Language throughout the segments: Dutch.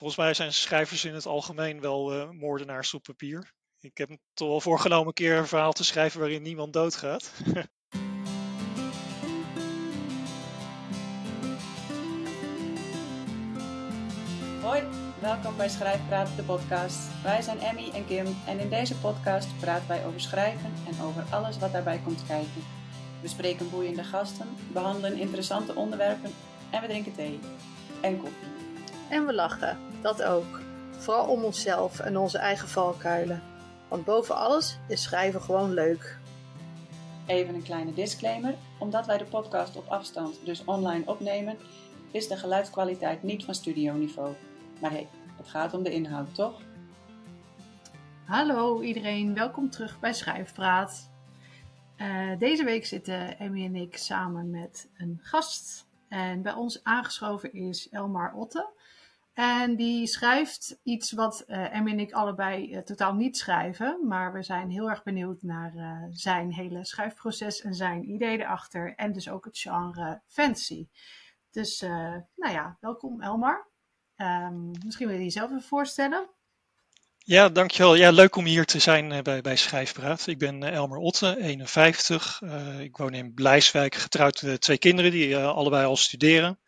Volgens mij zijn schrijvers in het algemeen wel uh, moordenaars op papier. Ik heb toch wel voorgenomen een keer een verhaal te schrijven waarin niemand doodgaat. Hoi, welkom bij Schrijfpraat, de podcast. Wij zijn Emmy en Kim en in deze podcast praten wij over schrijven en over alles wat daarbij komt kijken. We spreken boeiende gasten, behandelen interessante onderwerpen en we drinken thee en koffie. En we lachen, dat ook. Vooral om onszelf en onze eigen valkuilen. Want boven alles is schrijven gewoon leuk. Even een kleine disclaimer. Omdat wij de podcast op afstand, dus online opnemen, is de geluidskwaliteit niet van studioniveau. Maar hey, het gaat om de inhoud, toch? Hallo iedereen, welkom terug bij Schrijfpraat. Uh, deze week zitten Emmy en ik samen met een gast. En bij ons aangeschoven is Elmar Otte. En die schrijft iets wat uh, en ik allebei uh, totaal niet schrijven. Maar we zijn heel erg benieuwd naar uh, zijn hele schrijfproces en zijn ideeën erachter. En dus ook het genre fantasy. Dus nou ja, welkom Elmar. Um, misschien wil je jezelf even voorstellen. Ja, dankjewel. Ja, leuk om hier te zijn bij, bij Schrijfpraat. Ik ben Elmer Otte, 51. ik woon in Blijswijk, getrouwd met twee kinderen die allebei al studeren.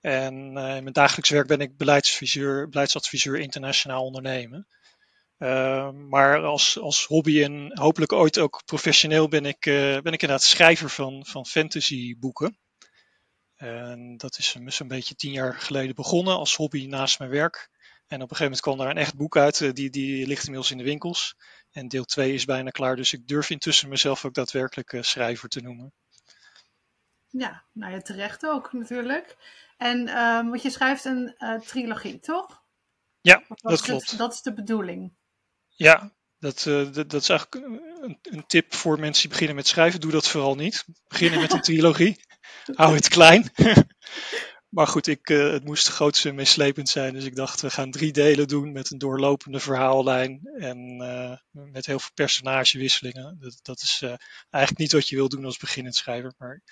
En uh, in mijn dagelijks werk ben ik beleidsadviseur, beleidsadviseur internationaal ondernemen. Uh, maar als, als hobby en hopelijk ooit ook professioneel ben ik, uh, ben ik inderdaad schrijver van, van fantasyboeken. En dat is zo'n beetje tien jaar geleden begonnen als hobby naast mijn werk. En op een gegeven moment kwam daar een echt boek uit, die, die ligt inmiddels in de winkels. En deel 2 is bijna klaar, dus ik durf intussen mezelf ook daadwerkelijk schrijver te noemen. Ja, nou ja, terecht ook natuurlijk. En um, want je schrijft een uh, trilogie, toch? Ja, dat klopt. Het, dat is de bedoeling. Ja, dat, uh, dat, dat, is eigenlijk een, een, tip voor mensen die beginnen met schrijven. Doe dat vooral niet. Beginnen met een trilogie. Hou het klein. maar goed, ik, uh, het moest groots en meeslepend zijn. Dus ik dacht, we gaan drie delen doen met een doorlopende verhaallijn. En met heel veel personagewisselingen. Dat, dat is eigenlijk niet wat je wil doen als beginnend schrijver. Maar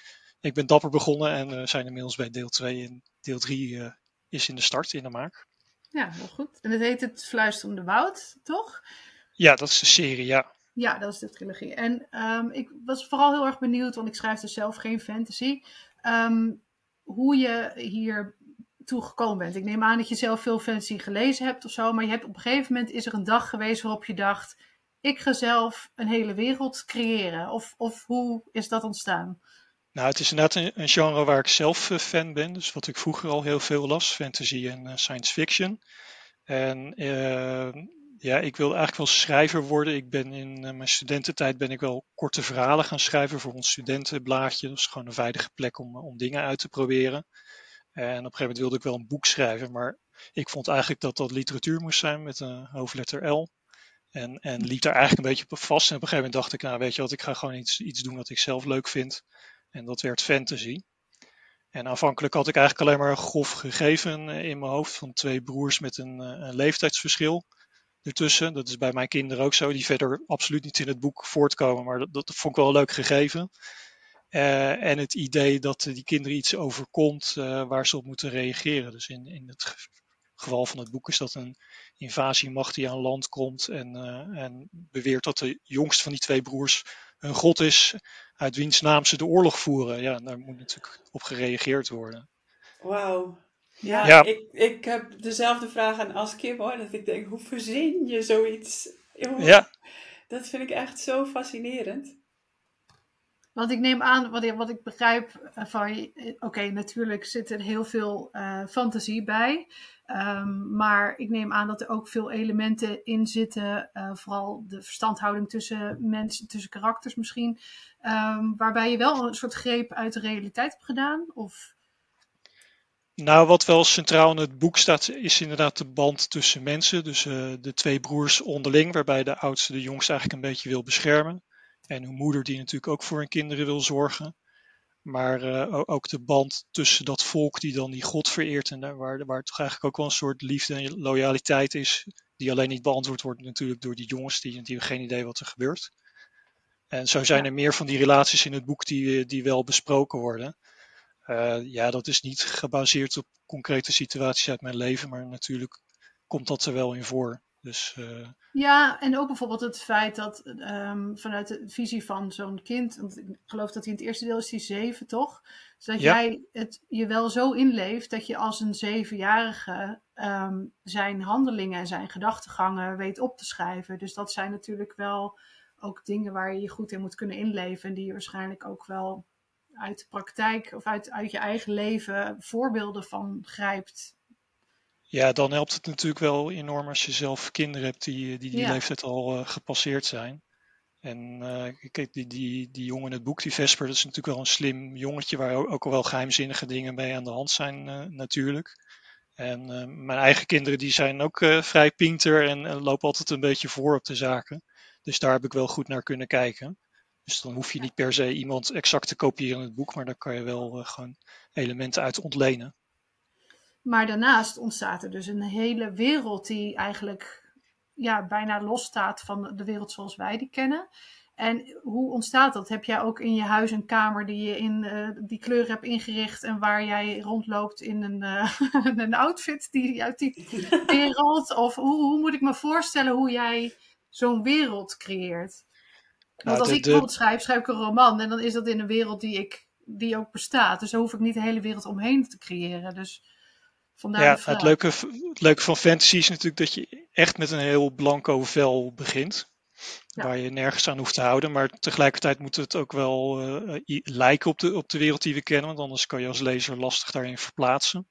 ik ben dapper begonnen en uh, zijn inmiddels bij deel 2 en deel 3 uh, is in de start, in de maak. Ja, heel goed. En het heet het Fluisterende Woud, toch? Ja, dat is de serie, ja. Ja, dat is de trilogie. En um, ik was vooral heel erg benieuwd, want ik schrijf dus zelf geen fantasy, um, hoe je hier toe gekomen bent. Ik neem aan dat je zelf veel fantasy gelezen hebt of zo, maar je hebt op een gegeven moment is er een dag geweest waarop je dacht, ik ga zelf een hele wereld creëren. Of, of hoe is dat ontstaan? Nou, het is inderdaad een, genre waar ik zelf uh, fan ben. Dus wat ik vroeger al heel veel las, fantasy en uh, science fiction. En uh, ja, ik wil eigenlijk wel schrijver worden. Ik ben in mijn studententijd ben ik wel korte verhalen gaan schrijven voor ons studentenblaadje. Dat is gewoon een veilige plek om, om dingen uit te proberen. En op een gegeven moment wilde ik wel een boek schrijven, maar ik vond eigenlijk dat dat literatuur moest zijn met een hoofdletter L. En, en liep daar eigenlijk een beetje op vast. En op een gegeven moment dacht ik, nou weet je wat, ik ga gewoon iets, iets doen wat ik zelf leuk vind. En dat werd fantasy. En aanvankelijk had ik eigenlijk alleen maar een grof gegeven eh, in mijn hoofd van twee broers met een, eh, een leeftijdsverschil ertussen. Dat is bij mijn kinderen ook zo, die verder absoluut niet in het boek voortkomen, maar dat, dat vond ik wel een leuk gegeven. Uh, en het idee dat die kinderen iets overkomt waar ze op moeten reageren. Dus in, in het geval van het boek is dat een invasiemacht die aan land komt en, en beweert dat de jongste van die twee broers een god is uit wiens naam ze de oorlog voeren. Ja, daar moet natuurlijk op gereageerd worden. Wauw. Ja, ja, Ik, ik heb dezelfde vraag aan als Kim hoor. Dat ik denk, hoe verzin je zoiets? ja. Dat vind ik echt zo fascinerend. Want ik neem aan, wat ik, wat ik begrijp van, oké, natuurlijk zit er heel veel uh, fantasie bij. Um, maar ik neem aan dat er ook veel elementen in zitten, vooral de verstandhouding tussen mensen, tussen karakters misschien, um, waarbij je wel een soort greep uit de realiteit hebt gedaan? Of... Nou, wat wel centraal in het boek staat, is inderdaad de band tussen mensen. Dus de twee broers onderling, waarbij de oudste de jongste eigenlijk een beetje wil beschermen. En hun moeder die natuurlijk ook voor hun kinderen wil zorgen. Maar uh, ook de band tussen dat volk die dan die God vereert en waar, waar toch eigenlijk ook wel een soort liefde en loyaliteit is, die alleen niet beantwoord wordt natuurlijk door die jongens, die, die hebben geen idee wat er gebeurt. En zo zijn er meer van die relaties in het boek die, die wel besproken worden. Uh, ja, dat is niet gebaseerd op concrete situaties uit mijn leven, maar natuurlijk komt dat er wel in voor. Dus, uh... Ja, en ook bijvoorbeeld het feit dat um, vanuit de visie van zo'n kind, want ik geloof dat hij in het eerste deel is die zeven, toch? Dus dat ja. jij het je wel zo inleeft dat je als een zevenjarige um, zijn handelingen en zijn gedachtegangen weet op te schrijven. Dus dat zijn natuurlijk wel ook dingen waar je je goed in moet kunnen inleven en die je waarschijnlijk ook wel uit de praktijk of uit, uit je eigen leven voorbeelden van grijpt. Ja, dan helpt het natuurlijk wel enorm als je zelf kinderen hebt die die, die ja. leeftijd al uh, gepasseerd zijn. En uh, kijk, die, die, die jongen in het boek, die Vesper, dat is natuurlijk wel een slim jongetje waar ook al wel geheimzinnige dingen mee aan de hand zijn uh, natuurlijk. En mijn eigen kinderen die zijn ook vrij pinter en lopen altijd een beetje voor op de zaken. Dus daar heb ik wel goed naar kunnen kijken. Dus dan hoef je niet per se iemand exact te kopiëren in het boek, maar daar kan je wel gewoon elementen uit ontlenen. Maar daarnaast ontstaat er dus een hele wereld die eigenlijk ja, bijna losstaat van de wereld zoals wij die kennen. En hoe ontstaat dat? Heb jij ook in je huis een kamer die je in uh, die kleur hebt ingericht en waar jij rondloopt in een, uh, een outfit die uit die wereld? Of hoe, hoe moet ik me voorstellen hoe jij zo'n wereld creëert? Want nou, als de, ik bijvoorbeeld schrijf, schrijf ik een roman en dan is dat in een wereld die, ik, die ook bestaat. Dus daar hoef ik niet de hele wereld omheen te creëren. Dus vandaar ja, het leuke, het leuke van fantasy is natuurlijk dat je echt met een heel blanco vel begint. Ja. Waar je nergens aan hoeft te houden. Maar tegelijkertijd moet het ook wel uh, lijken op de, op de wereld die we kennen. Want anders kan je als lezer lastig daarin verplaatsen.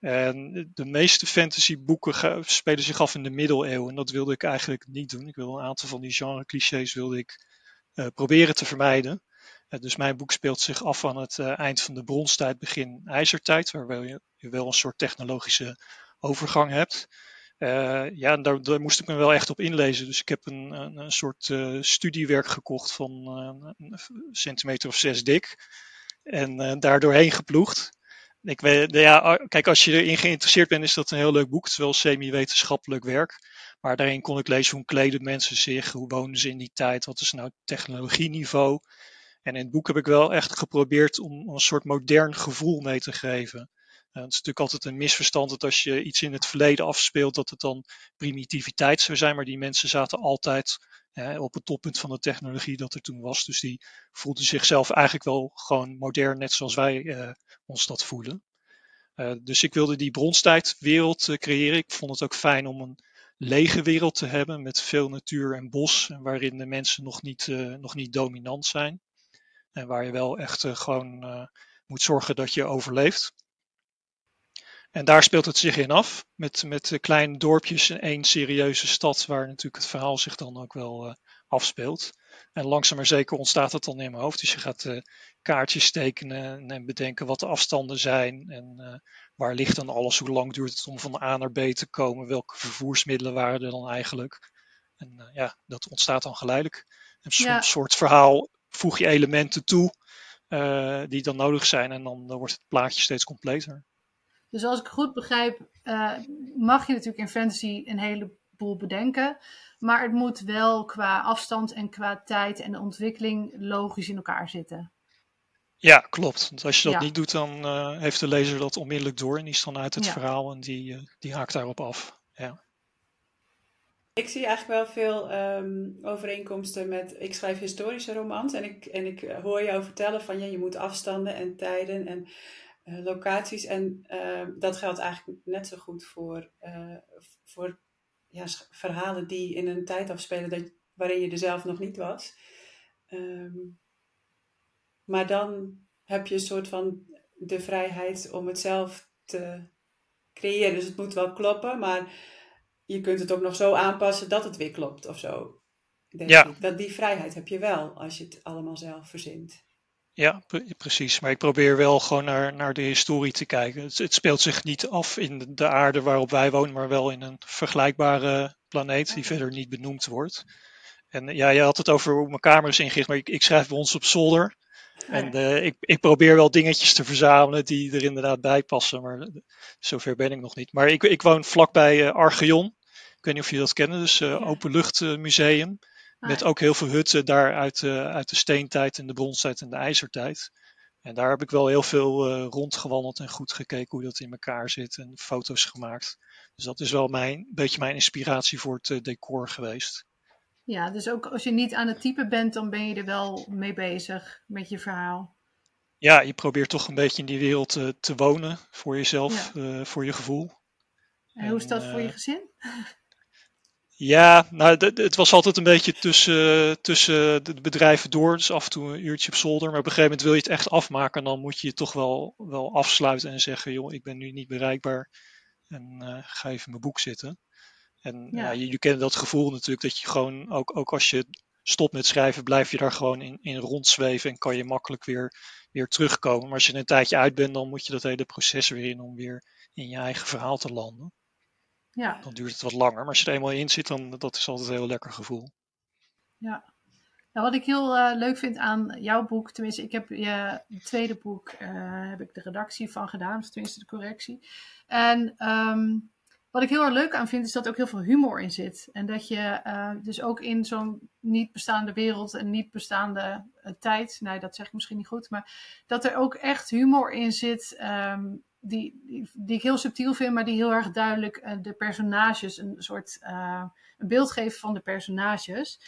En de meeste fantasyboeken spelen zich af in de middeleeuwen. En dat wilde ik eigenlijk niet doen. Ik wil een aantal van die genre clichés wilde ik uh, proberen te vermijden. Uh, dus mijn boek speelt zich af aan het uh, eind van de bronstijd, begin ijzertijd, waar je, je wel een soort technologische overgang hebt. ja, daar, daar, moest ik me wel echt op inlezen. Dus ik heb een, een, een soort studiewerk gekocht van een centimeter of zes dik. En daar doorheen geploegd. Ik weet, ja, kijk, als je erin geïnteresseerd bent, is dat een heel leuk boek. Het is wel semi-wetenschappelijk werk. Maar daarin kon ik lezen hoe kleden mensen zich, hoe wonen ze in die tijd, wat is nou technologieniveau. En in het boek heb ik wel echt geprobeerd om een soort modern gevoel mee te geven. Uh, het is natuurlijk altijd een misverstand dat als je iets in het verleden afspeelt, dat het dan primitiviteit zou zijn. Maar die mensen zaten altijd op het toppunt van de technologie dat er toen was. Dus die voelden zichzelf eigenlijk wel gewoon modern, net zoals wij uh, ons dat voelen. Uh, dus ik wilde die bronstijdwereld creëren. Ik vond het ook fijn om een lege wereld te hebben met veel natuur en bos, waarin de mensen nog niet, nog niet dominant zijn. En waar je wel echt gewoon moet zorgen dat je overleeft. En daar speelt het zich in af, met, met kleine dorpjes en één serieuze stad, waar natuurlijk het verhaal zich dan ook wel uh, afspeelt. En langzaam maar zeker ontstaat het dan in mijn hoofd. Dus je gaat uh, kaartjes tekenen en bedenken wat de afstanden zijn en uh, waar ligt dan alles, hoe lang duurt het om van A naar B te komen, welke vervoersmiddelen waren er dan eigenlijk. En ja, dat ontstaat dan geleidelijk. En soms ja. soort verhaal voeg je elementen toe die dan nodig zijn en dan wordt het plaatje steeds completer. Dus als ik goed begrijp, uh, mag je natuurlijk in fantasy een heleboel bedenken. Maar het moet wel qua afstand en qua tijd en ontwikkeling logisch in elkaar zitten. Ja, klopt. Want als je dat ja. niet doet, dan uh, heeft de lezer dat onmiddellijk door en die is dan uit het ja. verhaal en die, die haakt daarop af. Ik zie eigenlijk wel veel um, overeenkomsten met. Ik schrijf historische romans en ik, en ik hoor jou vertellen van ja, je moet afstanden en tijden en uh, locaties. En uh, dat geldt eigenlijk net zo goed voor, uh, voor ja, verhalen die in een tijd afspelen dat, waarin je er zelf nog niet was. Um, maar dan heb je een soort van de vrijheid om het zelf te creëren. Dus het moet wel kloppen, maar je kunt het ook nog zo aanpassen dat het weer klopt of zo. Denk ja. ik. Dat, die vrijheid heb je wel als je het allemaal zelf verzint. Ja, precies. Maar ik probeer wel gewoon naar, naar de historie te kijken. Het, het, speelt zich niet af in de aarde waarop wij wonen, maar wel in een vergelijkbare planeet die verder niet benoemd wordt. En ja, je had het over hoe mijn kamer is ingericht, maar ik, ik schrijf bij ons op zolder. En uh, ik, ik, probeer wel dingetjes te verzamelen die er inderdaad bij passen, maar zover ben ik nog niet. Maar ik, ik woon vlakbij uh, Archeon. Ik weet niet of je dat kennen, dus uh, openluchtmuseum. Met ook heel veel hutten daar uit, uh, uit de steentijd en de bronstijd en de ijzertijd. En daar heb ik wel heel veel uh, rondgewandeld en goed gekeken hoe dat in elkaar zit en foto's gemaakt. Dus dat is wel mijn, beetje mijn inspiratie voor het uh, decor geweest. Ja, dus ook als je niet aan het typen bent, dan ben je er wel mee bezig met je verhaal. Ja, je probeert toch een beetje in die wereld uh, te wonen voor jezelf, ja. voor je gevoel. En, en hoe is dat voor je gezin? Ja, nou, het was altijd een beetje tussen, tussen de bedrijven door. Dus af en toe een uurtje op zolder. Maar op een gegeven moment wil je het echt afmaken. En dan moet je je toch wel, wel afsluiten en zeggen: joh, ik ben nu niet bereikbaar. En uh, ga even mijn boek zitten. En ja. je, je kent dat gevoel natuurlijk dat je gewoon, ook, ook als je stopt met schrijven, blijf je daar gewoon in, in rondzweven. En kan je makkelijk weer, weer terugkomen. Maar als je een tijdje uit bent, dan moet je dat hele proces weer in om weer in je eigen verhaal te landen. Ja. Dan duurt het wat langer. Maar als je er eenmaal in zit, dan dat is altijd een heel lekker gevoel. Ja. Nou, wat ik heel uh, leuk vind aan jouw boek, tenminste, ik heb je tweede boek, uh, heb ik de redactie van gedaan, of tenminste de correctie. En um, wat ik heel erg leuk aan vind, is dat er ook heel veel humor in zit. En dat je uh, dus ook in zo'n niet bestaande wereld en niet bestaande tijd, nee, dat zeg ik misschien niet goed, maar dat er ook echt humor in zit. Um, die, die, ik heel subtiel vind, maar die heel erg duidelijk uh, de personages, een soort uh, een beeld geven van de personages.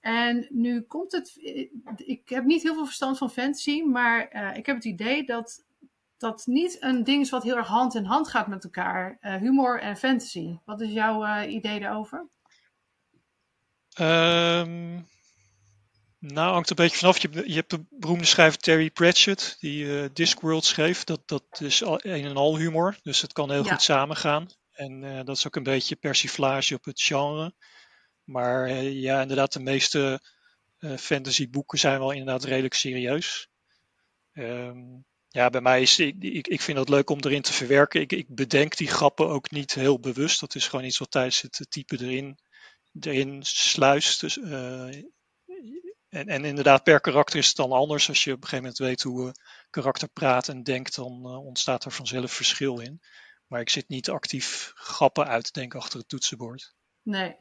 En nu komt het, ik heb niet heel veel verstand van fantasy, maar ik heb het idee dat dat niet een ding is wat heel erg hand in hand gaat met elkaar. humor en fantasy. Wat is jouw idee daarover? Um, nou, hangt een beetje vanaf. Je, je hebt de beroemde schrijver Terry Pratchett, die uh, Discworld schreef. Dat, dat is al, een en al humor, dus het kan heel ja. goed samengaan. En uh, dat is ook een beetje persiflage op het genre. Maar uh, ja, inderdaad, de meeste fantasyboeken zijn wel inderdaad redelijk serieus. Um, ja, bij mij is ik, ik, ik vind het leuk om erin te verwerken. Ik, ik bedenk die grappen ook niet heel bewust. Dat is gewoon iets wat tijdens het typen erin, erin sluist. Dus, en, en inderdaad, per karakter is het dan anders. Als je op een gegeven moment weet hoe een karakter praat en denkt, dan uh, ontstaat er vanzelf verschil in. Maar ik zit niet actief grappen uit te denken achter het toetsenbord. Nee,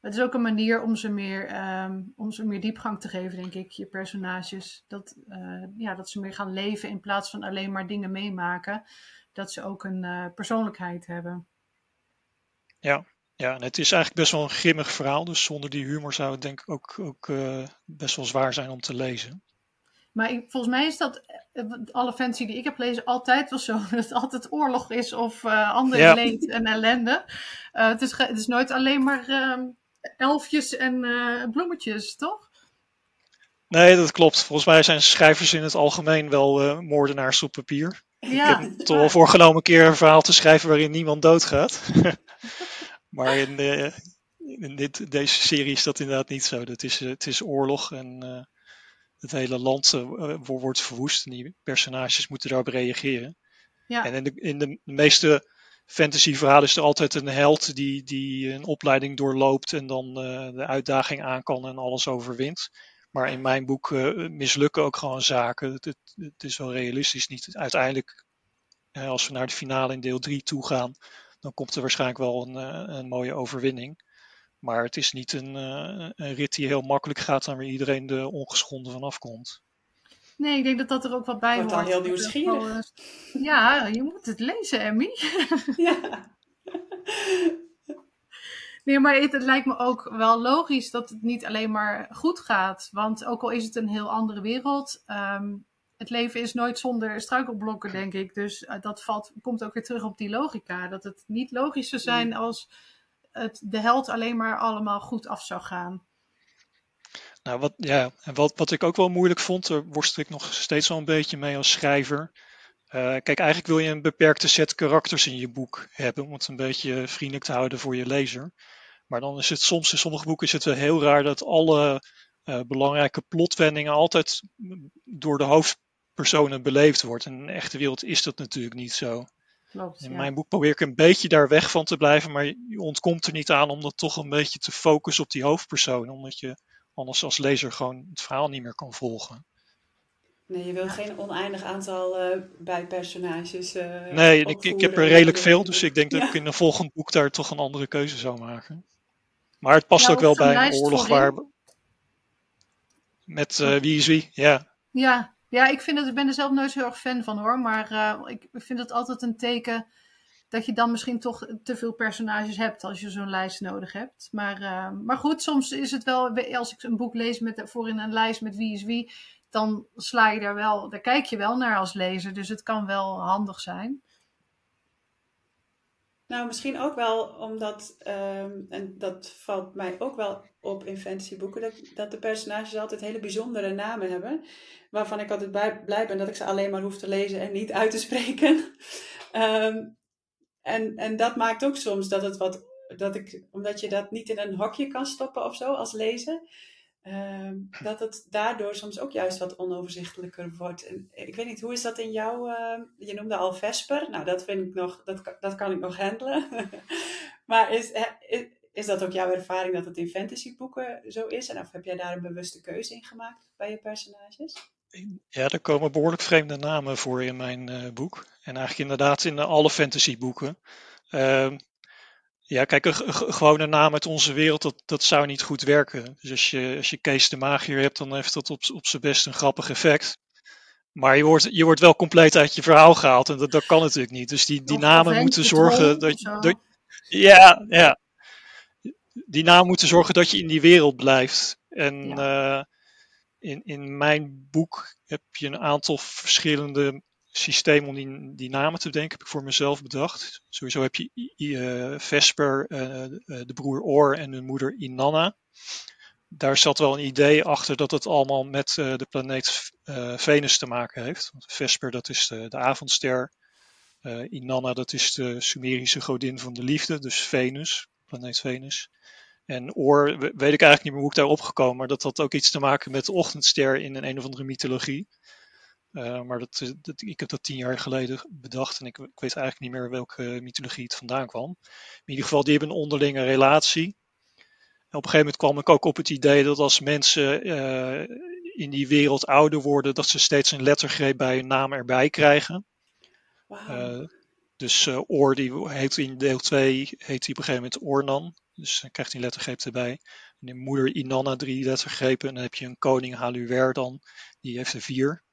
het is ook een manier om ze meer, um, om ze meer diepgang te geven, denk ik, je personages. Dat, uh, ja, dat ze meer gaan leven in plaats van alleen maar dingen meemaken. Dat ze ook een uh, persoonlijkheid hebben. Ja, ja, en het is eigenlijk best wel een grimmig verhaal. Dus zonder die humor zou het denk ik ook, ook uh, best wel zwaar zijn om te lezen. Maar ik, volgens mij is dat, eh, alle fantasy die ik heb gelezen, altijd wel zo. Dat het altijd oorlog is of uh, ander ja. leed en ellende. Uh, het, is, het is nooit alleen maar uh, elfjes en bloemetjes, toch? Nee, dat klopt. Volgens mij zijn schrijvers in het algemeen wel moordenaars op papier. Ja, ik heb toch wel voorgenomen een keer een verhaal te schrijven waarin niemand doodgaat. Maar in, de, in dit, deze serie is dat inderdaad niet zo. Het is, het is oorlog en uh, het hele land uh, wordt verwoest. En die personages moeten daarop reageren. Ja. En in de, in de meeste fantasy verhalen is er altijd een held die, die een opleiding doorloopt en dan uh, de uitdaging aan kan en alles overwint. Maar in mijn boek mislukken ook gewoon zaken. Het, het, het, is wel realistisch niet. Uiteindelijk, als we naar de finale in deel 3 toe gaan, dan komt er waarschijnlijk wel een, eh, een mooie overwinning. Maar het is niet een, eh, een rit die heel makkelijk gaat en waar iedereen er ongeschonden vanaf komt. Nee, ik denk dat dat er ook wat bij hoort. Wordt heel nieuwsgierig. Ja, je moet het lezen, Emmy. Ja. Nee, maar het, het, lijkt me ook wel logisch dat het niet alleen maar goed gaat. Want ook al is het een heel andere wereld, um, het leven is nooit zonder struikelblokken, denk ik. Dus uh, dat valt, komt ook weer terug op die logica. Dat het niet logisch zou zijn mm. als het de held alleen maar allemaal goed af zou gaan. Nou, wat, ja, en wat, wat ik ook wel moeilijk vond, daar worstel ik nog steeds wel een beetje mee als schrijver. Uh, kijk, eigenlijk wil je een beperkte set karakters in je boek hebben, om het een beetje vriendelijk te houden voor je lezer. Maar dan is het soms in sommige boeken is het wel heel raar dat alle uh, belangrijke plotwendingen altijd door de hoofd, personen beleefd wordt. In een echte wereld is dat natuurlijk niet zo. Klopt, in mijn boek probeer ik een beetje daar weg van te blijven, maar je ontkomt er niet aan om dat toch een beetje te focussen op die hoofdpersoon, omdat je anders als lezer gewoon het verhaal niet meer kan volgen. Nee, je wil geen oneindig aantal uh, bijpersonages. Uh, nee, ik, ik heb er redelijk veel, dus ik denk dat ik in een volgend boek daar toch een andere keuze zou maken. Maar het past ook wel bij een oorlog waar. Met uh, wie is wie, ja. Ja, Ja, ik, vind het, ik ben er zelf nooit zo erg fan van hoor. Maar uh, ik vind het altijd een teken dat je dan misschien toch te veel personages hebt als je zo'n lijst nodig hebt. Maar, uh, maar goed, soms is het wel, als ik een boek lees met voorin een lijst met wie is wie, dan sla je daar wel, daar kijk je wel naar als lezer. Dus het kan wel handig zijn. Nou, misschien ook wel omdat, um, en dat valt mij ook wel op in fantasyboeken, dat, de personages altijd hele bijzondere namen hebben. Waarvan ik altijd blij ben dat ik ze alleen maar hoef te lezen en niet uit te spreken. um, en, en dat maakt ook soms dat het wat, dat ik, omdat je dat niet in een hokje kan stoppen of zo als lezer, Ehm, dat het daardoor soms ook juist wat onoverzichtelijker wordt. En ik weet niet, hoe is dat in jou? Uh, je noemde al Vesper. Nou, dat vind ik nog, dat, dat kan ik nog handelen. maar is, is, dat ook jouw ervaring dat het in fantasyboeken zo is? En of heb jij daar een bewuste keuze in gemaakt bij je personages? Ja, er komen behoorlijk vreemde namen voor in mijn uh, boek. En eigenlijk inderdaad in alle fantasyboeken. Uh, ja, kijk, een, gewone naam uit onze wereld, dat, dat zou niet goed werken. Dus als je, als je Kees de Magier hebt, dan heeft dat op, op zijn best een grappig effect. Maar je wordt, je wordt wel compleet uit je verhaal gehaald en dat, dat kan natuurlijk niet. Dus die, die namen moeten zorgen dat, dat. Ja, ja. Die namen moeten zorgen dat je in die wereld blijft. En ja. uh, in, in mijn boek heb je een aantal verschillende systeem om die, die namen te bedenken, heb ik voor mezelf bedacht. Sowieso heb je uh, Vesper, uh, de broer Or en de moeder Inanna. Daar zat wel een idee achter dat het allemaal met de planeet Venus te maken heeft. Want Vesper, dat is de, de avondster. Inanna, dat is de Sumerische godin van de liefde, dus Venus, planeet Venus. En Oor, weet ik eigenlijk niet meer hoe ik daar opgekomen, maar dat had ook iets te maken met de ochtendster in een, een of andere mythologie. Uh, maar dat, dat, ik heb dat tien jaar geleden bedacht en ik, ik, weet eigenlijk niet meer welke mythologie het vandaan kwam. In ieder geval, die hebben een onderlinge relatie. En op een gegeven moment kwam ik ook op het idee dat als mensen uh, in die wereld ouder worden, dat ze steeds een lettergreep bij hun naam erbij krijgen. Wow. Uh, dus Oor, die heet in deel 2, heet hij op een gegeven moment Ornan. Dus dan krijgt hij een lettergreep erbij. En de moeder Inanna drie lettergrepen. En dan heb je een koning Haluwer dan, die heeft er vier.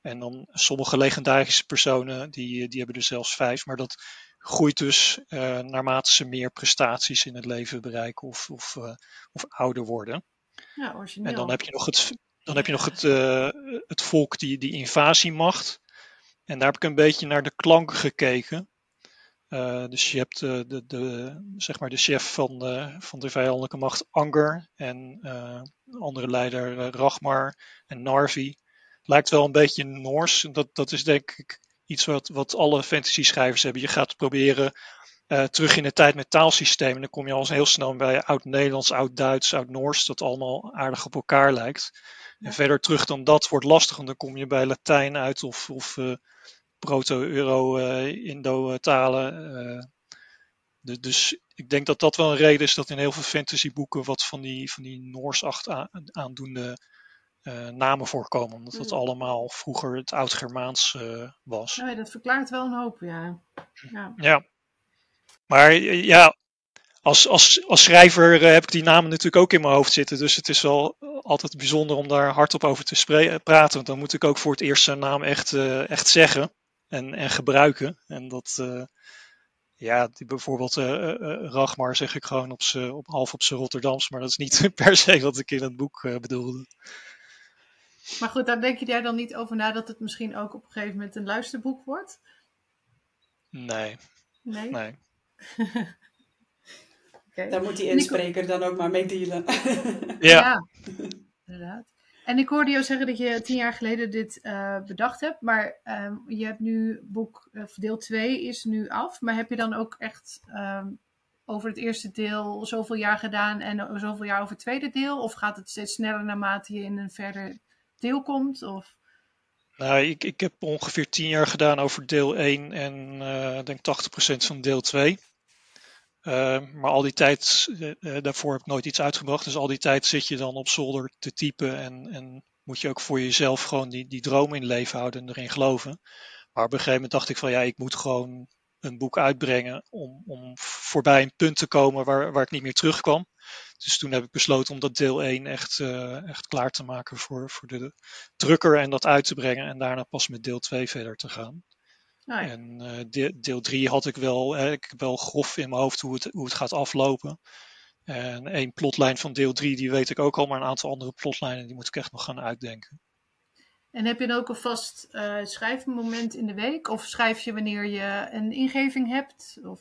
En dan sommige legendarische personen, die, die hebben er zelfs vijf. Maar dat groeit dus uh, naarmate ze meer prestaties in het leven bereiken of, of, uh, of ouder worden. Ja, origineel. En dan heb je nog het, dan heb je nog het, uh, het volk die, die invasiemacht. En daar heb ik een beetje naar de klank gekeken. Dus je hebt de, de, de, zeg maar de chef van de, van de vijandelijke macht Anger en andere leider Ragmar en Narvi lijkt wel een beetje Noors. Dat, dat is denk ik iets wat, wat alle fantasy schrijvers hebben. Je gaat proberen uh, terug in de tijd met taalsystemen. Dan kom je al heel snel bij oud-Nederlands, oud-Duits, oud-Noors. Dat allemaal aardig op elkaar lijkt. En verder terug dan dat wordt lastig. Want dan kom je bij Latijn uit of, of uh, Proto-Euro-Indo-talen. Uh, dus ik denk dat dat wel een reden is dat in heel veel fantasyboeken wat van die, van die Noors-acht aandoende uh, namen voorkomen. Omdat het mm. allemaal vroeger het Oud-Germaans uh, was. Nee, dat verklaart wel een hoop, ja. Ja, ja. maar ja, als, als, als schrijver uh, heb ik die namen natuurlijk ook in mijn hoofd zitten. Dus het is wel altijd bijzonder om daar hardop over te praten. Want dan moet ik ook voor het eerst zijn naam echt, echt zeggen en, en gebruiken. En dat, ja, die, bijvoorbeeld Ragmar zeg ik gewoon op, op half op zijn Rotterdams. Maar dat is niet per se wat ik in het boek bedoelde. Maar goed, daar denk je daar dan niet over na dat het misschien ook op een gegeven moment een luisterboek wordt? Nee. Nee? Nee. okay. Daar moet die inspreker dan ook maar mee dealen. ja. ja. inderdaad. En ik hoorde jou zeggen dat je tien jaar geleden dit uh, bedacht hebt, maar uh, je hebt nu boek, uh, deel 2 is nu af, maar heb je dan ook echt ehm, over het eerste deel zoveel jaar gedaan en zoveel jaar over het tweede deel? Of gaat het steeds sneller naarmate je in een verder deel komt? Of... Nou, ik, ik heb ongeveer tien jaar gedaan over deel 1 en denk 80% van deel 2. Uh, maar al die tijd, uh, daarvoor heb ik nooit iets uitgebracht. Dus al die tijd zit je dan op zolder te typen en, en moet je ook voor jezelf gewoon die, die droom in leven houden en erin geloven. Maar op een gegeven moment dacht ik van ja, ik moet gewoon een boek uitbrengen om, om voorbij een punt te komen waar, waar ik niet meer terugkwam. Dus toen heb ik besloten om dat deel 1 echt, echt klaar te maken voor, voor de drukker en dat uit te brengen. En daarna pas met deel 2 verder te gaan. Oh ja. En deel 3 had ik wel, ik heb wel grof in mijn hoofd hoe het, hoe het gaat aflopen. En één plotlijn van deel 3, die weet ik ook al, maar een aantal andere plotlijnen, die moet ik echt nog gaan uitdenken. En heb je dan ook een vast uh, schrijfmoment in de week? Of schrijf je wanneer je een ingeving hebt? Of?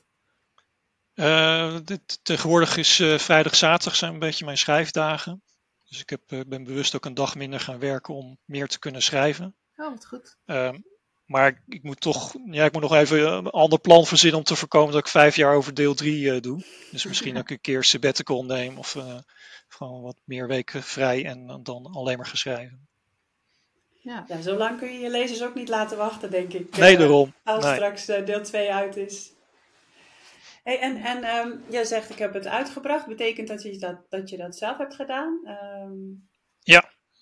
Uh, dit, tegenwoordig is uh, vrijdag, zaterdag zijn een beetje mijn schrijfdagen. Dus ik heb, ben bewust ook een dag minder gaan werken om meer te kunnen schrijven. Oh, wat goed. Ehm, maar ik moet toch, ja, ik moet nog even een ander plan verzinnen om te voorkomen dat ik vijf jaar over deel 3 doe. Dus misschien dat ik een keer sabbatical neem of gewoon wat meer weken vrij en dan alleen maar geschreven. Ja. ja, zo lang kun je je lezers ook niet laten wachten, denk ik. Nee, daarom. als straks deel 2 uit is. Hey, en en um, jij zegt, ik heb het uitgebracht. Betekent dat je dat, dat, je dat zelf hebt gedaan? Um... Ja,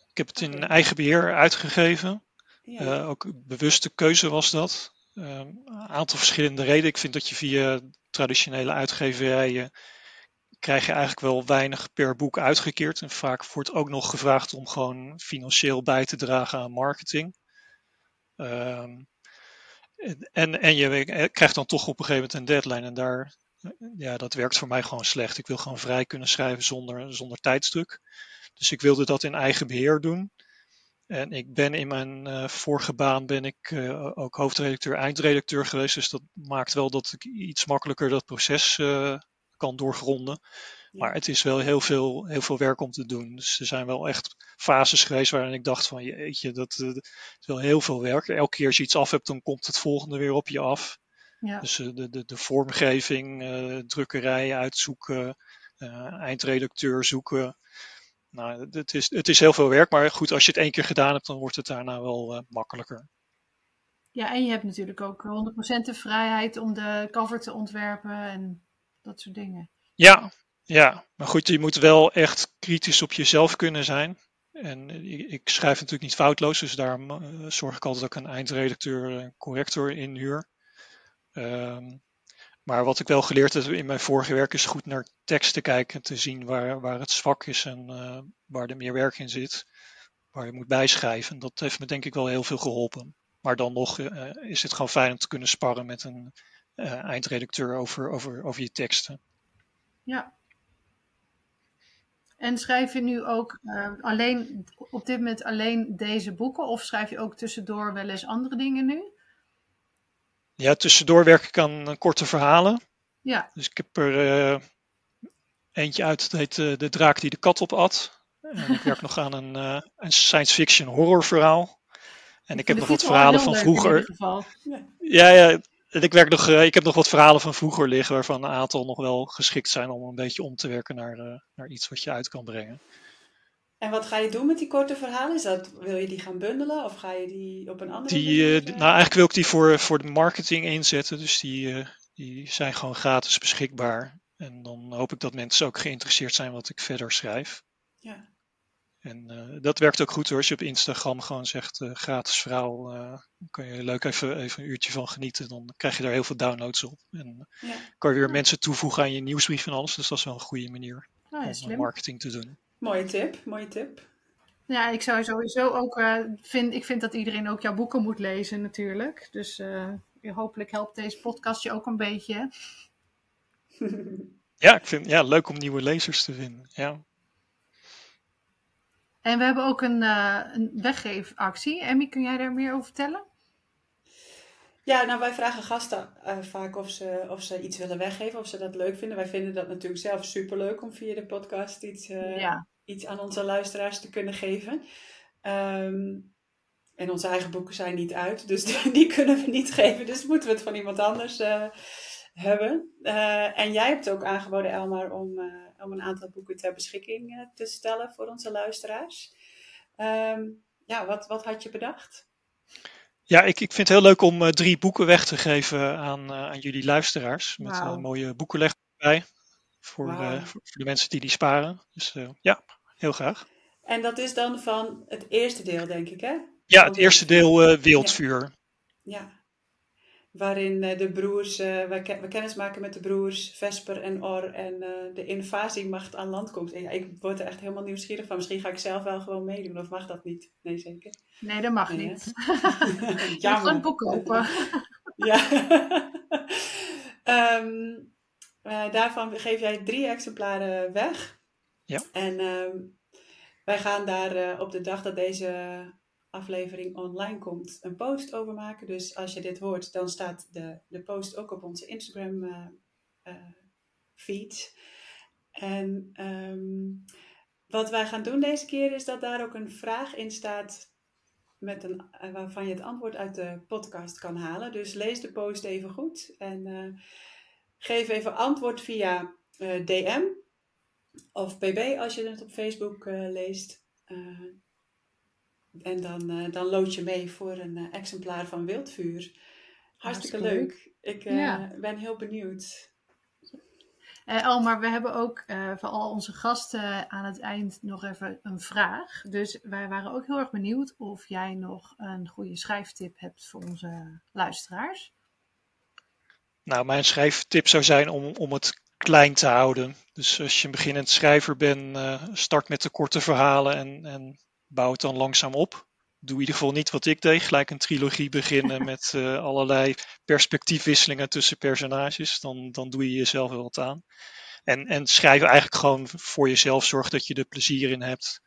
ik heb het in eigen beheer uitgegeven. Ja. Uh, ook bewuste keuze was dat. Um, een aantal verschillende redenen. Ik vind dat je via traditionele uitgeverijen krijg je eigenlijk wel weinig per boek uitgekeerd. En vaak wordt ook nog gevraagd om gewoon financieel bij te dragen aan marketing. Um, en, en je krijgt dan toch op een gegeven moment een deadline. En daar, ja, dat werkt voor mij gewoon slecht. Ik wil gewoon vrij kunnen schrijven zonder, zonder tijdsdruk. Dus ik wilde dat in eigen beheer doen. En ik ben in mijn uh, vorige baan ben ik uh, ook hoofdredacteur, eindredacteur geweest. Dus dat maakt wel dat ik iets makkelijker dat proces uh, kan doorgronden. Maar het is wel heel veel, heel veel werk om te doen. Dus er zijn wel echt fases geweest waarin ik dacht van jeetje, dat, uh, is wel heel veel werk. Elke keer als je iets af hebt, dan komt het volgende weer op je af. Ja. Dus de, de, de vormgeving, drukkerij uitzoeken, eindredacteur zoeken. Nou, het is, het is heel veel werk, maar goed, als je het één keer gedaan hebt, dan wordt het daarna wel makkelijker. Ja, en je hebt natuurlijk ook 100% de vrijheid om de cover te ontwerpen en dat soort dingen. Ja, ja, maar goed, je moet wel echt kritisch op jezelf kunnen zijn. En ik, schrijf natuurlijk niet foutloos, dus daarom uh, zorg ik altijd dat ik een eindredacteur en corrector inhuur. Um, maar wat ik wel geleerd heb in mijn vorige werk is goed naar tekst te kijken, te zien waar, waar het zwak is en uh, waar er meer werk in zit, waar je moet bijschrijven. Dat heeft me denk ik wel heel veel geholpen. Maar dan nog uh, is het gewoon fijn om te kunnen sparren met een uh, eindredacteur over, over, over je teksten. Ja. En schrijf je nu ook alleen, op dit moment alleen deze boeken of schrijf je ook tussendoor wel eens andere dingen nu? Ja, tussendoor werk ik aan korte verhalen. Ja. Dus ik heb er uh, eentje uit, het heet De draak die de kat opat. En ik werk nog aan een, een science fiction horror verhaal. En ik, ik heb nog wat verhalen van vroeger. Ja, ja, ik, werk nog, eh, ik heb nog wat verhalen van vroeger liggen waarvan een aantal nog wel geschikt zijn om een beetje om te werken naar, naar iets wat je uit kan brengen. En wat ga je doen met die korte verhalen? Is dat, wil je die gaan bundelen of ga je die op een andere die, manier? Uh, nou, eigenlijk wil ik die voor, voor de marketing inzetten. Dus die, die zijn gewoon gratis beschikbaar. En dan hoop ik dat mensen ook geïnteresseerd zijn wat ik verder schrijf. Ja. En uh, dat werkt ook goed hoor. Als je op Instagram gewoon zegt gratis verhaal, uh, kan je leuk even, even een uurtje van genieten. Dan krijg je daar heel veel downloads op. En ja. kan je weer mensen toevoegen aan je nieuwsbrief en alles. Dus dat is wel een goede manier ah, om marketing te doen. Mooie tip, mooie tip. Ja, ik zou sowieso ook vind, ik vind dat iedereen ook jouw boeken moet lezen natuurlijk. Dus hopelijk helpt deze podcast je ook een beetje. ja, ik vind ja, leuk om nieuwe lezers te vinden. Ja. En we hebben ook een, uh, een weggeefactie. Emmy, kun jij daar meer over vertellen? Ja, nou wij vragen gasten uh, vaak of ze, of ze iets willen weggeven, of ze dat leuk vinden. Wij vinden dat natuurlijk zelf superleuk om via de podcast iets, uh, ja. Iets aan onze luisteraars te kunnen geven. Um, en onze eigen boeken zijn niet uit, dus die, die, kunnen we niet geven. Dus moeten we het van iemand anders hebben. en jij hebt ook aangeboden, Elmar, om om een aantal boeken ter beschikking eh, te stellen voor onze luisteraars. Ehm, ja, wat, wat had je bedacht? Ja, ik, ik vind het heel leuk om uh, drie boeken weg te geven aan, uh, aan jullie luisteraars. Met wow. mooie boekenleg erbij. Voor, wow. voor, voor, de mensen die die sparen. Dus ja, heel graag. En dat is dan van het eerste deel, denk ik, hè? Ja, het eerste deel Wildvuur. Ja. ja. waarin de broers, we, we kennis maken met de broers Vesper en Or en de invasiemacht aan land komt. En ja, ik word er echt helemaal nieuwsgierig van. Misschien ga ik zelf wel gewoon meedoen, of mag dat niet? Nee, zeker. Nee, dat mag niet. Je moet een boek kopen. ja. um, daarvan geef jij drie exemplaren weg. Ja. En ehm, wij gaan daar eh, op de dag dat deze aflevering online komt een post over maken. Dus als je dit hoort, dan staat de, de post ook op onze Instagram uh, feed. En um, wat wij gaan doen deze keer is dat daar ook een vraag in staat met een, waarvan je het antwoord uit de podcast kan halen. Dus lees de post even goed en geef even antwoord via DM of pb als je het op Facebook uh, leest. Uh, en dan, uh, dan lood je mee voor een exemplaar van Wildvuur. Hartstikke leuk. Ik ja. ben heel benieuwd. Elmar, we hebben ook voor al onze gasten aan het eind nog even een vraag. Dus wij waren ook heel erg benieuwd of jij nog een goede schrijftip hebt voor onze luisteraars. Nou, mijn schrijftip zou zijn om, om het klein te houden. Dus als je een beginnend schrijver bent, uh, start met de korte verhalen en, en bouw het dan langzaam op. Doe in ieder geval niet wat ik deed, gelijk een trilogie beginnen met uh, allerlei perspectiefwisselingen tussen personages. Dan, dan doe je jezelf wel wat aan. En, en schrijf eigenlijk gewoon voor jezelf, zorg dat je er plezier in hebt.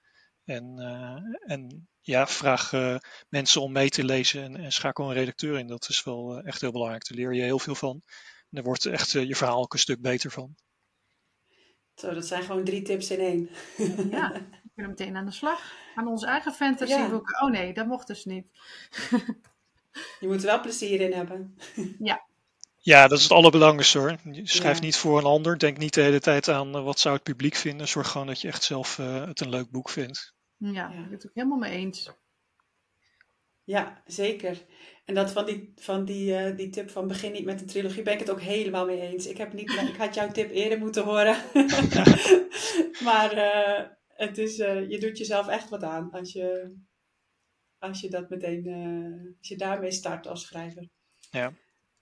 En, uh, en ja, vraag mensen om mee te lezen en, en schakel een redacteur in. Dat is wel echt heel belangrijk. Daar leer je heel veel van daar wordt echt uh, je verhaal ook een stuk beter van. Zo, dat zijn gewoon drie tips in één. Ja, ik ben meteen aan de slag. Aan onze eigen fantasyboeken. Ja. Oh nee, dat mocht dus niet. je moet er wel plezier in hebben. ja. Ja, dat is het allerbelangrijkste hoor. Ja. niet voor een ander. Denk niet de hele tijd aan wat zou het publiek vinden. Zorg gewoon dat je echt zelf uh, het een leuk boek vindt. Ja, ja. ik ben het ook helemaal mee eens. Ja, zeker. En dat van die, van die, uh, die tip van begin niet met een trilogie ben ik het ook helemaal mee eens. Ik, heb niet, ik had jouw tip eerder moeten horen. maar uh, het is, uh, je doet jezelf echt wat aan als je, als je dat meteen, als je daarmee start als schrijver. Ja,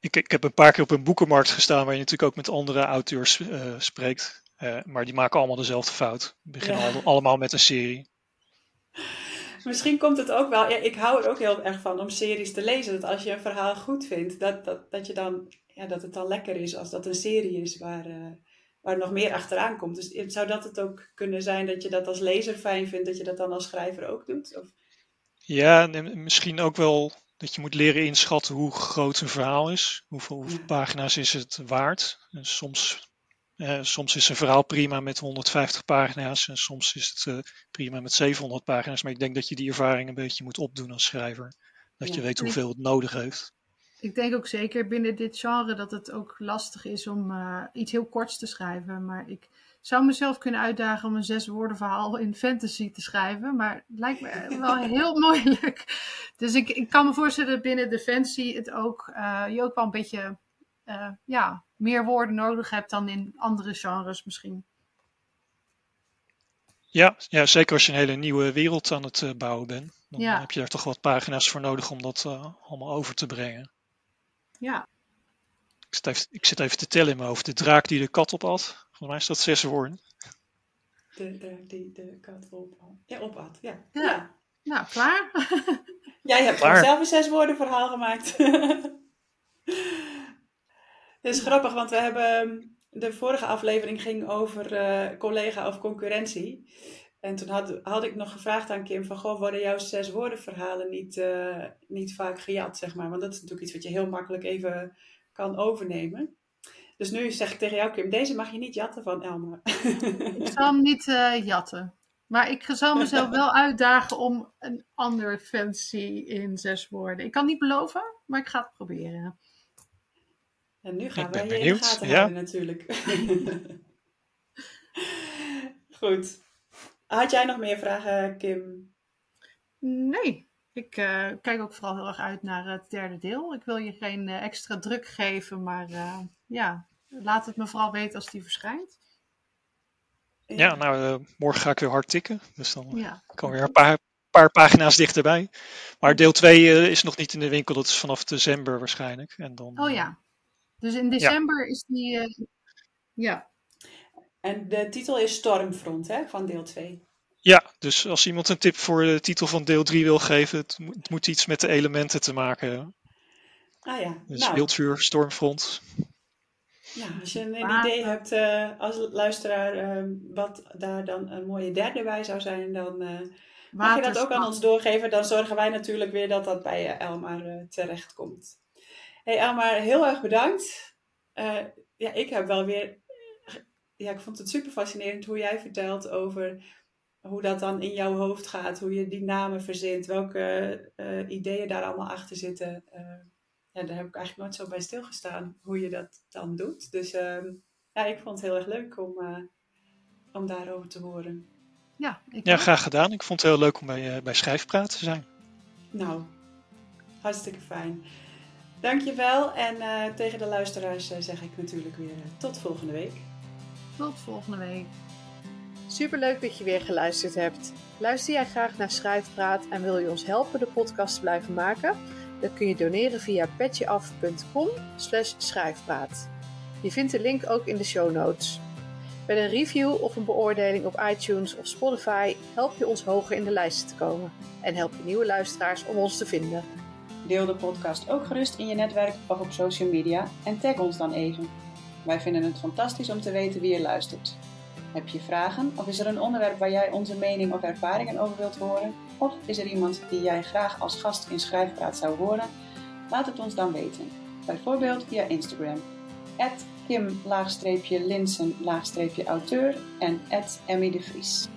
ik, ik heb een paar keer op een boekenmarkt gestaan waar je natuurlijk ook met andere auteurs spreekt. maar die maken allemaal dezelfde fout. Beginnen ja. allemaal met een serie. Misschien komt het ook wel. Ja, ik hou er ook heel erg van om series te lezen. Dat als je een verhaal goed vindt, dat, dat, dat, je dan, ja, dat het dan lekker is als dat een serie is waar, uh, waar nog meer achteraan komt. Dus zou dat het ook kunnen zijn dat je dat als lezer fijn vindt, dat je dat dan als schrijver ook doet? Of? Ja, misschien ook wel dat je moet leren inschatten hoe groot een verhaal is. Hoeveel, hoeveel pagina's is het waard? En soms uh, soms is een verhaal prima met 150 pagina's en soms is het uh, prima met 700 pagina's. Maar ik denk dat je die ervaring een beetje moet opdoen als schrijver. Dat ja, je weet hoeveel het nodig heeft. Ik denk ook zeker binnen dit genre dat het ook lastig is om uh, iets heel korts te schrijven. Maar ik zou mezelf kunnen uitdagen om een zes woorden verhaal in fantasy te schrijven. Maar het lijkt me wel heel moeilijk. Dus ik, ik kan me voorstellen dat binnen Defensie het ook, je ook wel een beetje ja, meer woorden nodig hebt dan in andere genres misschien. Ja, ja, zeker als je een hele nieuwe wereld aan het uh, bouwen bent. Dan ja. heb je daar toch wat pagina's voor nodig om dat uh, allemaal over te brengen. Ja. Ik zit, even, ik zit even te tellen in mijn hoofd. De draak die de kat opat. Volgens mij is dat zes woorden. De draak die de kat opat. Ja, opat. Ja. ja. ja. Nou, klaar. Jij hebt klaar. zelf een zes woorden verhaal gemaakt. Het is grappig, want we hebben de vorige aflevering ging over uh, collega of concurrentie. En toen had, had ik nog gevraagd aan Kim van, goh, worden jouw zes woorden verhalen niet, uh, niet vaak gejat, zeg maar. Want dat is natuurlijk iets wat je heel makkelijk even kan overnemen. Dus nu zeg ik tegen jou, Kim, deze mag je niet jatten van Elma. Ik zal hem niet uh, jatten. Maar ik zal mezelf wel uitdagen om een andere fancy in zes woorden. Ik kan niet beloven, maar ik ga het proberen. En nu gaan wij je in de gaten ja. houden natuurlijk. Goed. Had jij nog meer vragen, Kim? Nee. Ik uh, kijk ook vooral heel erg uit naar het derde deel. Ik wil je geen uh, extra druk geven, maar uh, ja, laat het me vooral weten als die verschijnt. Ja, nou, morgen ga ik weer hard tikken. Dus dan ja. kan weer een paar, paar pagina's dichterbij. Maar deel 2 is nog niet in de winkel. Dat is vanaf december waarschijnlijk. En dan, Oh ja. Dus in december is die. eh, ja. En de titel is Stormfront hè, van deel 2. Ja, dus als iemand een tip voor de titel van deel 3 wil geven, het, moet- het moet iets met de elementen te maken. hebben. Ah ja, Dus nou, wildvuur, stormfront. ja, als je een idee hebt eh, als luisteraar eh, wat daar dan een mooie derde bij zou zijn, dan eh, mag je dat ook aan ons doorgeven. Dan zorgen wij natuurlijk weer dat dat bij Elmar terechtkomt. Hey Elmar, heel erg bedankt. Eh, ja, ik heb wel weer... Ja, ik vond het super fascinerend hoe jij vertelt over hoe dat dan in jouw hoofd gaat. Hoe je die namen verzint. Welke eh, ideeën daar allemaal achter zitten. Eh, ja, daar heb ik eigenlijk nooit zo bij stilgestaan. Hoe je dat dan doet. Dus ehm, ja, ik vond het heel erg leuk om, eh, om daarover te horen. Ja, ik Ja, graag gedaan. Ik vond het heel leuk om bij, bij Schrijfpraat te zijn. Nou, hartstikke fijn. Dankjewel. En eh, tegen de luisteraars eh, zeg ik natuurlijk weer eh, tot volgende week. Tot volgende week. Superleuk dat je weer geluisterd hebt. Luister jij graag naar Schrijfpraat en wil je ons helpen de podcast te blijven maken? Dan kun je doneren via petjeaf.com schrijfpraat. Je vindt de link ook in de show notes. Met een review of een beoordeling op iTunes of Spotify help je ons hoger in de lijsten te komen en help je nieuwe luisteraars om ons te vinden. Deel de podcast ook gerust in je netwerk of op social media en tag ons dan even. Wij vinden het fantastisch om te weten wie je luistert. Heb je vragen of is er een onderwerp waar jij onze mening of ervaringen over wilt horen? Of is er iemand die jij graag als gast in Schrijfpraat zou horen? Laat het ons dan weten. Bijvoorbeeld via Instagram. Kim-Linsen-auteur en Emmy de Vries.